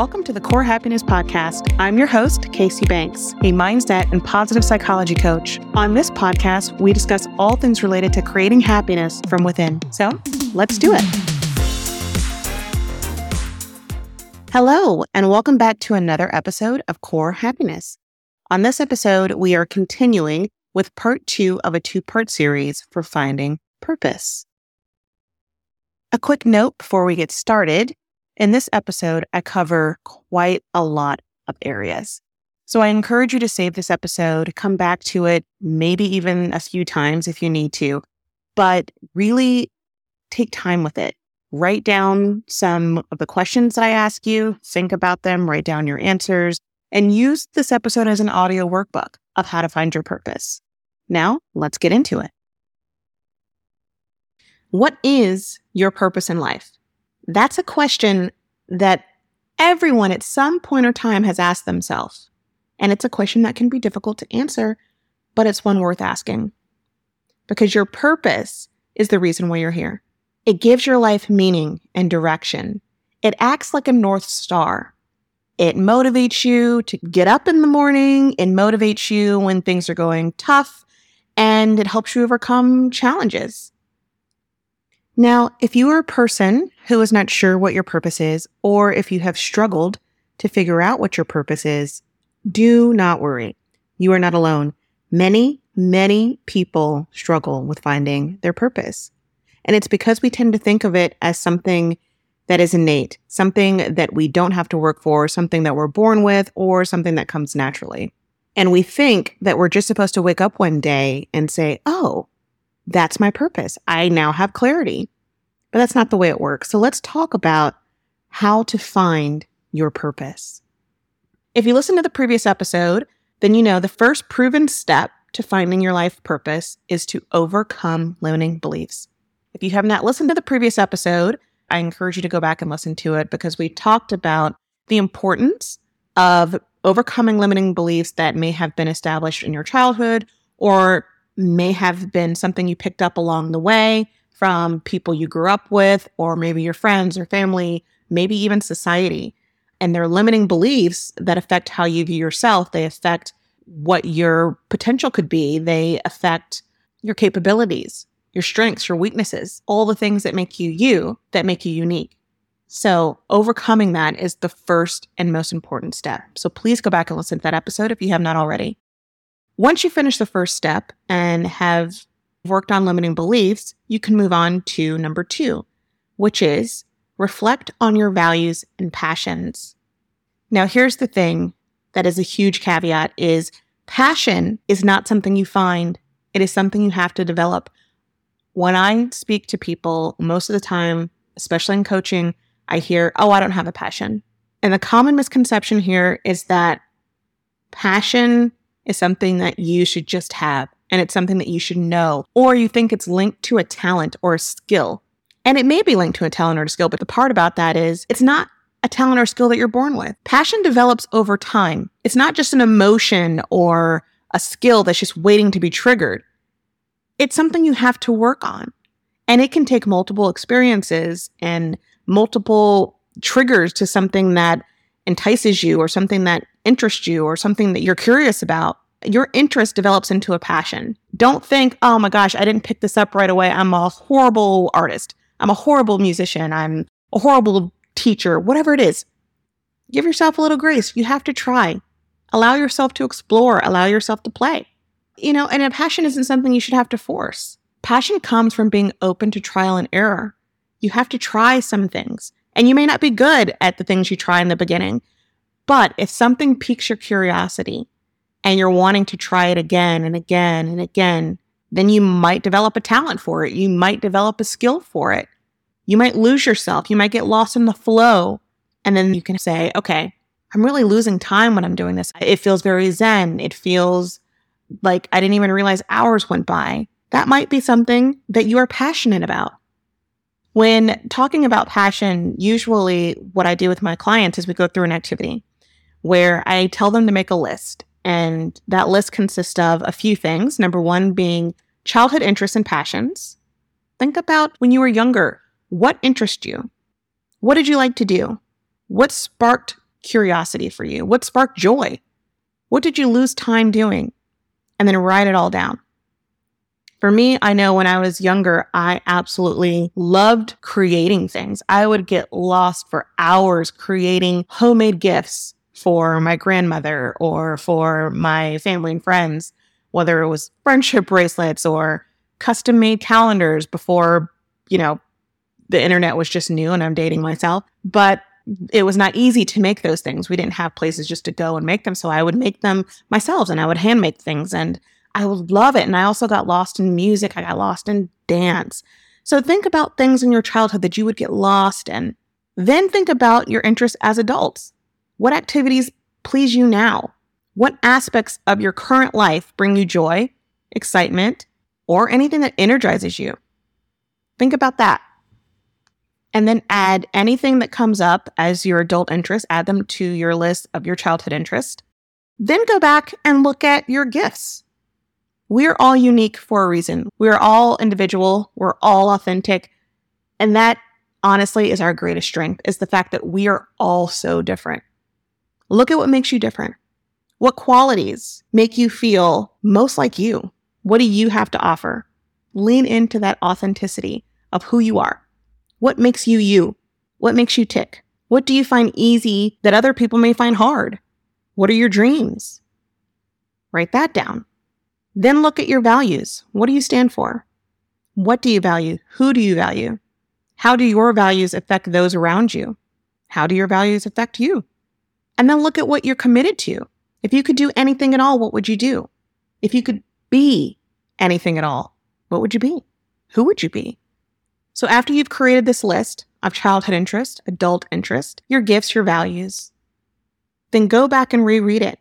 Welcome to the Core Happiness Podcast. I'm your host, Kacee Banks, a mindset and positive psychology coach. On this podcast, we discuss all things related to creating happiness from within. So let's do it. Hello, and welcome back to another episode of Core Happiness. On this episode, we are continuing with part two of a two part series for finding purpose. A quick note before we get started in this episode, I cover quite a lot of areas. So I encourage you to save this episode, come back to it, maybe even a few times if you need to, but really take time with it. Write down some of the questions that I ask you, think about them, write down your answers, and use this episode as an audio workbook of how to find your purpose. Now, let's get into it. What is your purpose in life? That's a question that everyone at some point or time has asked themselves. And it's a question that can be difficult to answer, but it's one worth asking. Because your purpose is the reason why you're here. It gives your life meaning and direction. It acts like a North Star. It motivates you to get up in the morning. It motivates you when things are going tough and it helps you overcome challenges. Now, if you are a person who is not sure what your purpose is, or if you have struggled to figure out what your purpose is, do not worry. You are not alone. Many, many people struggle with finding their purpose. And it's because we tend to think of it as something that is innate, something that we don't have to work for, something that we're born with, or something that comes naturally. And we think that we're just supposed to wake up one day and say, oh, that's my purpose. I now have clarity. But that's not the way it works. So let's talk about how to find your purpose. If you listen to the previous episode, then you know the first proven step to finding your life purpose is to overcome limiting beliefs. If you have not listened to the previous episode, I encourage you to go back and listen to it because we talked about the importance of overcoming limiting beliefs that may have been established in your childhood or may have been something you picked up along the way from people you grew up with, or maybe your friends or family, maybe even society. And they're limiting beliefs that affect how you view yourself. They affect what your potential could be. They affect your capabilities, your strengths, your weaknesses, all the things that make you you, that make you unique. So, overcoming that is the first and most important step. So, please go back and listen to that episode if you have not already. Once you finish the first step and have worked on limiting beliefs, you can move on to number two, which is reflect on your values and passions. Now, here's the thing that is a huge caveat is passion is not something you find. It is something you have to develop. When I speak to people, most of the time, especially in coaching, I hear, oh, I don't have a passion. And the common misconception here is that passion is something that you should just have and it's something that you should know, or you think it's linked to a talent or a skill. And it may be linked to a talent or a skill, but the part about that is it's not a talent or skill that you're born with. Passion develops over time. It's not just an emotion or a skill that's just waiting to be triggered. It's something you have to work on. And it can take multiple experiences and multiple triggers to something that entices you or something that interests you or something that you're curious about, your interest develops into a passion. Don't think, oh my gosh, I didn't pick this up right away. I'm a horrible artist. I'm a horrible musician. I'm a horrible teacher, whatever it is. Give yourself a little grace. You have to try. Allow yourself to explore, allow yourself to play. You know, and a passion isn't something you should have to force. Passion comes from being open to trial and error. You have to try some things. And you may not be good at the things you try in the beginning. But if something piques your curiosity and you're wanting to try it again and again and again, then you might develop a talent for it. You might develop a skill for it. You might lose yourself. You might get lost in the flow. And then you can say, okay, I'm really losing time when I'm doing this. It feels very zen. It feels like I didn't even realize hours went by. That might be something that you are passionate about. When talking about passion, usually what I do with my clients is we go through an activity where I tell them to make a list. And that list consists of a few things. Number one being childhood interests and passions. Think about when you were younger. What interests you? What did you like to do? What sparked curiosity for you? What sparked joy? What did you lose time doing? And then write it all down. For me, I know when I was younger, I absolutely loved creating things. I would get lost for hours creating homemade gifts for my grandmother or for my family and friends, whether it was friendship bracelets or custom made calendars before, you know, the internet was just new and I'm dating myself. But it was not easy to make those things. We didn't have places just to go and make them. So I would make them myself and I would hand make things and I would love it. And I also got lost in music. I got lost in dance. So think about things in your childhood that you would get lost in. Then think about your interests as adults. What activities please you now? What aspects of your current life bring you joy, excitement, or anything that energizes you? Think about that. And then add anything that comes up as your adult interest, add them to your list of your childhood interest. Then go back and look at your gifts. We're all unique for a reason. We're all individual. We're all authentic. And that honestly is our greatest strength is the fact that we are all so different. Look at what makes you different. What qualities make you feel most like you? What do you have to offer? Lean into that authenticity of who you are. What makes you you? What makes you tick? What do you find easy that other people may find hard? What are your dreams? Write that down. Then look at your values. What do you stand for? What do you value? Who do you value? How do your values affect those around you? How do your values affect you? And then look at what you're committed to. If you could do anything at all, what would you do? If you could be anything at all, what would you be? Who would you be? So after you've created this list of childhood interest, adult interest, your gifts, your values, then go back and reread it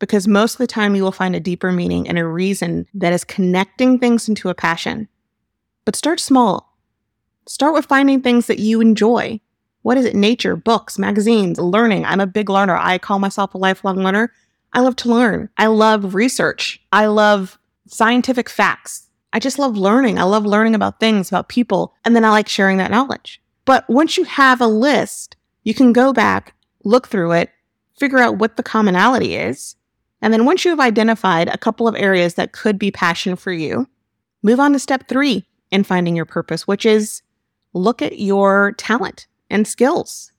because most of the time you will find a deeper meaning and a reason that is connecting things into a passion. But start small. Start with finding things that you enjoy what is it? Nature, books, magazines, learning. I'm a big learner. I call myself a lifelong learner. I love to learn. I love research. I love scientific facts. I just love learning. I love learning about things, about people, and then I like sharing that knowledge. But once you have a list, you can go back, look through it, figure out what the commonality is. And then once you have identified a couple of areas that could be passion for you, move on to step three in finding your purpose, which is look at your talent and skills.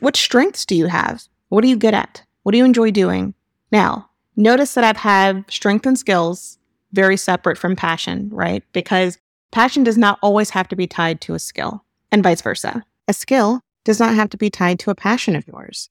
What strengths do you have? What are you good at? What do you enjoy doing? Now, notice that I've had strength and skills very separate from passion, right? Because passion does not always have to be tied to a skill, and vice versa. A skill does not have to be tied to a passion of yours.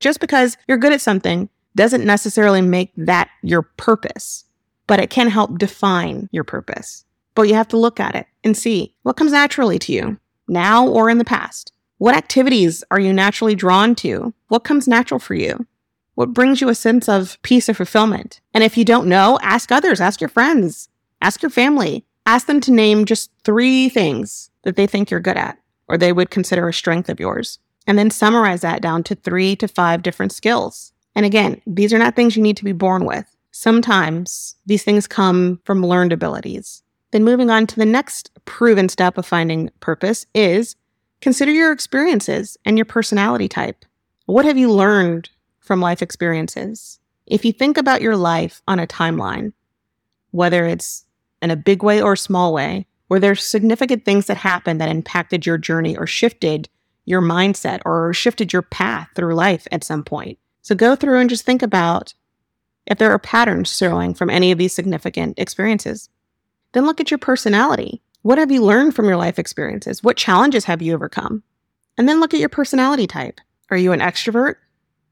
Just because you're good at something doesn't necessarily make that your purpose, but it can help define your purpose. But you have to look at it and see what comes naturally to you now or in the past. What activities are you naturally drawn to? What comes natural for you? What brings you a sense of peace or fulfillment? And if you don't know, ask others, ask your friends, ask your family, ask them to name just three things that they think you're good at or they would consider a strength of yours. And then summarize that down to three to five different skills. And again, these are not things you need to be born with. Sometimes these things come from learned abilities. Then moving on to the next proven step of finding purpose is Consider your experiences and your personality type. What have you learned from life experiences? If you think about your life on a timeline, whether it's in a big way or a small way, where there's significant things that happened that impacted your journey or shifted your mindset or shifted your path through life at some point. So go through and just think about if there are patterns showing from any of these significant experiences. Then look at your personality. What have you learned from your life experiences? What challenges have you overcome? And then look at your personality type. Are you an extrovert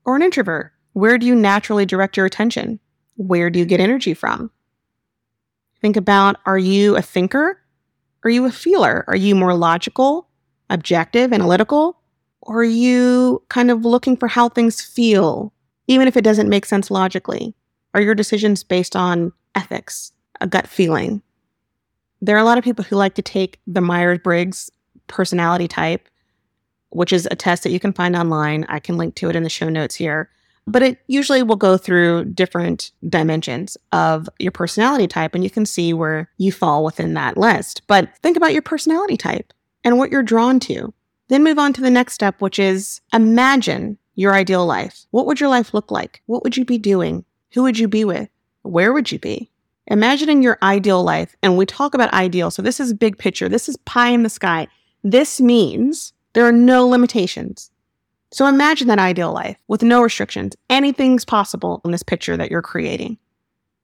or an introvert? Where do you naturally direct your attention? Where do you get energy from? Think about are you a thinker? Are you a feeler? Are you more logical, objective, analytical? Or are you kind of looking for how things feel, even if it doesn't make sense logically? Are your decisions based on ethics, a gut feeling? There are a lot of people who like to take the Myers Briggs personality type, which is a test that you can find online. I can link to it in the show notes here. But it usually will go through different dimensions of your personality type, and you can see where you fall within that list. But think about your personality type and what you're drawn to. Then move on to the next step, which is imagine your ideal life. What would your life look like? What would you be doing? Who would you be with? Where would you be? Imagining your ideal life, and we talk about ideal, so this is big picture. This is pie in the sky. This means there are no limitations. So imagine that ideal life with no restrictions. Anything's possible in this picture that you're creating.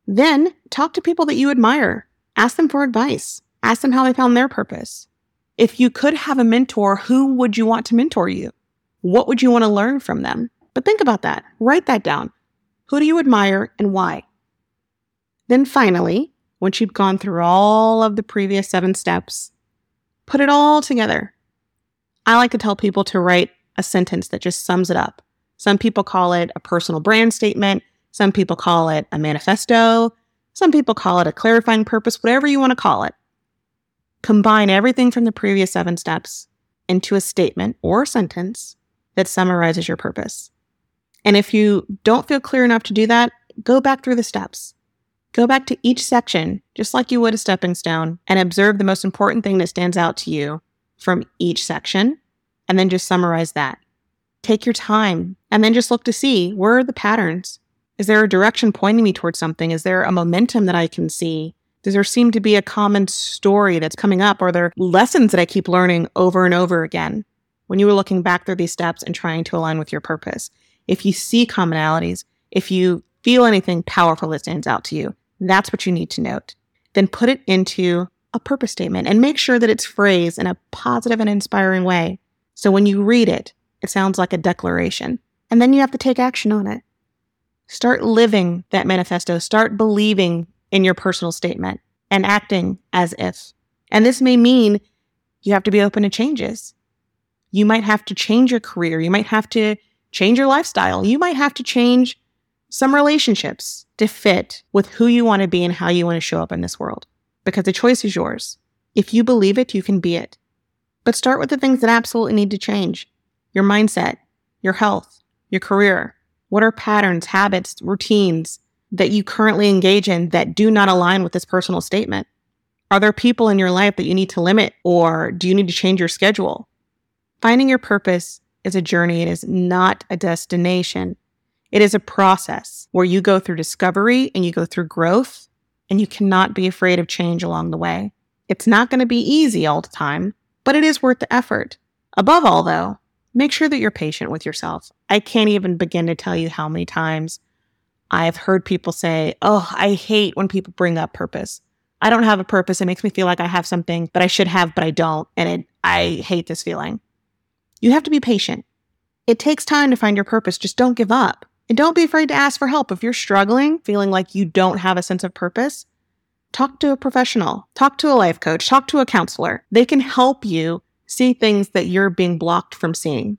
Then talk to people that you admire. Ask them for advice. Ask them how they found their purpose. If you could have a mentor, who would you want to mentor you? What would you want to learn from them? But think about that. Write that down. Who do you admire and why? Then finally, once you've gone through all of the previous seven steps, put it all together. I like to tell people to write a sentence that just sums it up. Some people call it a personal brand statement. Some people call it a manifesto. Some people call it a clarifying purpose, whatever you want to call it. Combine everything from the previous seven steps into a statement or sentence that summarizes your purpose. And if you don't feel clear enough to do that, go back through the steps. Go back to each section, just like you would a stepping stone, and observe the most important thing that stands out to you from each section, and then just summarize that. Take your time and then just look to see where are the patterns? Is there a direction pointing me towards something? Is there a momentum that I can see? Does there seem to be a common story that's coming up? Are there lessons that I keep learning over and over again when you were looking back through these steps and trying to align with your purpose? If you see commonalities, if you feel anything powerful that stands out to you, that's what you need to note. Then put it into a purpose statement and make sure that it's phrased in a positive and inspiring way. So when you read it, it sounds like a declaration. And then you have to take action on it. Start living that manifesto. Start believing in your personal statement and acting as if. And this may mean you have to be open to changes. You might have to change your career. You might have to change your lifestyle. You might have to change some relationships to fit with who you want to be and how you want to show up in this world because the choice is yours. If you believe it, you can be it. But start with the things that absolutely need to change your mindset, your health, your career. What are patterns, habits, routines that you currently engage in that do not align with this personal statement? Are there people in your life that you need to limit or do you need to change your schedule? Finding your purpose is a journey, it is not a destination. It is a process where you go through discovery and you go through growth, and you cannot be afraid of change along the way. It's not going to be easy all the time, but it is worth the effort. Above all, though, make sure that you're patient with yourself. I can't even begin to tell you how many times I've heard people say, Oh, I hate when people bring up purpose. I don't have a purpose. It makes me feel like I have something that I should have, but I don't. And it, I hate this feeling. You have to be patient. It takes time to find your purpose. Just don't give up. And don't be afraid to ask for help. If you're struggling, feeling like you don't have a sense of purpose, talk to a professional, talk to a life coach, talk to a counselor. They can help you see things that you're being blocked from seeing.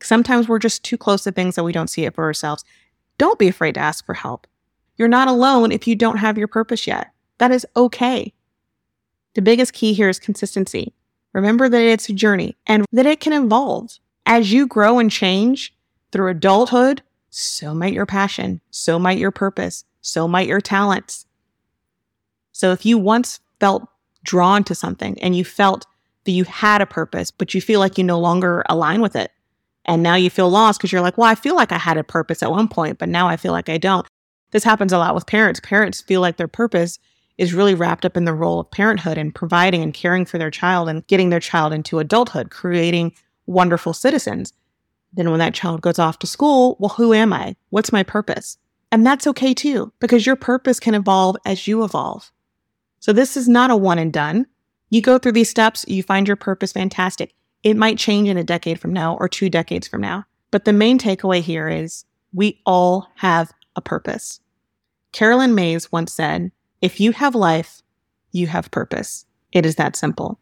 Sometimes we're just too close to things that we don't see it for ourselves. Don't be afraid to ask for help. You're not alone if you don't have your purpose yet. That is okay. The biggest key here is consistency. Remember that it's a journey and that it can evolve. As you grow and change through adulthood, so might your passion, so might your purpose, so might your talents. So if you once felt drawn to something and you felt that you had a purpose, but you feel like you no longer align with it, and now you feel lost because you're like, well, I feel like I had a purpose at one point, but now I feel like I don't. This happens a lot with parents. Parents feel like their purpose is really wrapped up in the role of parenthood and providing and caring for their child and getting their child into adulthood, creating wonderful citizens. Then when that child goes off to school, well, who am I? What's my purpose? And that's okay too, because your purpose can evolve as you evolve. So this is not a one and done. You go through these steps, you find your purpose fantastic. It might change in a decade from now or two decades from now. But the main takeaway here is we all have a purpose. Caroline Myss once said, if you have life, you have purpose. It is that simple.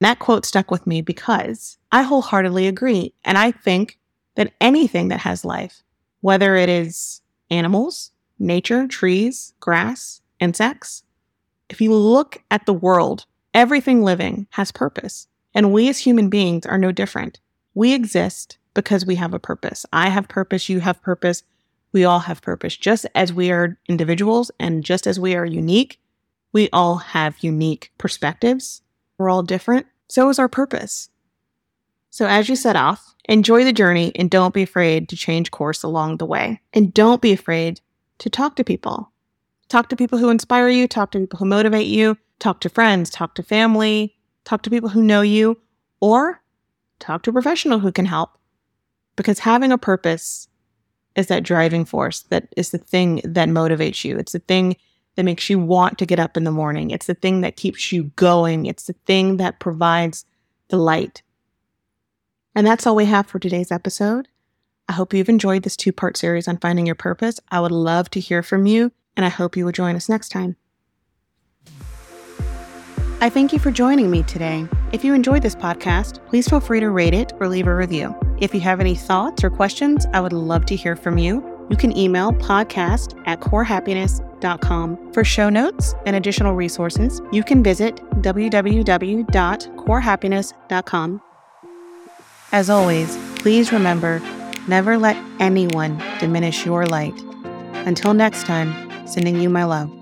That quote stuck with me because I wholeheartedly agree. And I think that anything that has life, whether it is animals, nature, trees, grass, insects, if you look at the world, everything living has purpose. And we as human beings are no different. We exist because we have a purpose. I have purpose. You have purpose. We all have purpose. Just as we are individuals and just as we are unique, we all have unique perspectives. We're all different. So is our purpose. So as you set off Enjoy the journey and don't be afraid to change course along the way. And don't be afraid to talk to people. Talk to people who inspire you, talk to people who motivate you, talk to friends, talk to family, talk to people who know you, or talk to a professional who can help. Because having a purpose is that driving force that is the thing that motivates you. It's the thing that makes you want to get up in the morning. It's the thing that keeps you going. It's the thing that provides the light. And that's all we have for today's episode. I hope you've enjoyed this two part series on finding your purpose. I would love to hear from you, and I hope you will join us next time. I thank you for joining me today. If you enjoyed this podcast, please feel free to rate it or leave a review. If you have any thoughts or questions, I would love to hear from you. You can email podcast at corehappiness.com. For show notes and additional resources, you can visit www.corehappiness.com. As always, please remember never let anyone diminish your light. Until next time, sending you my love.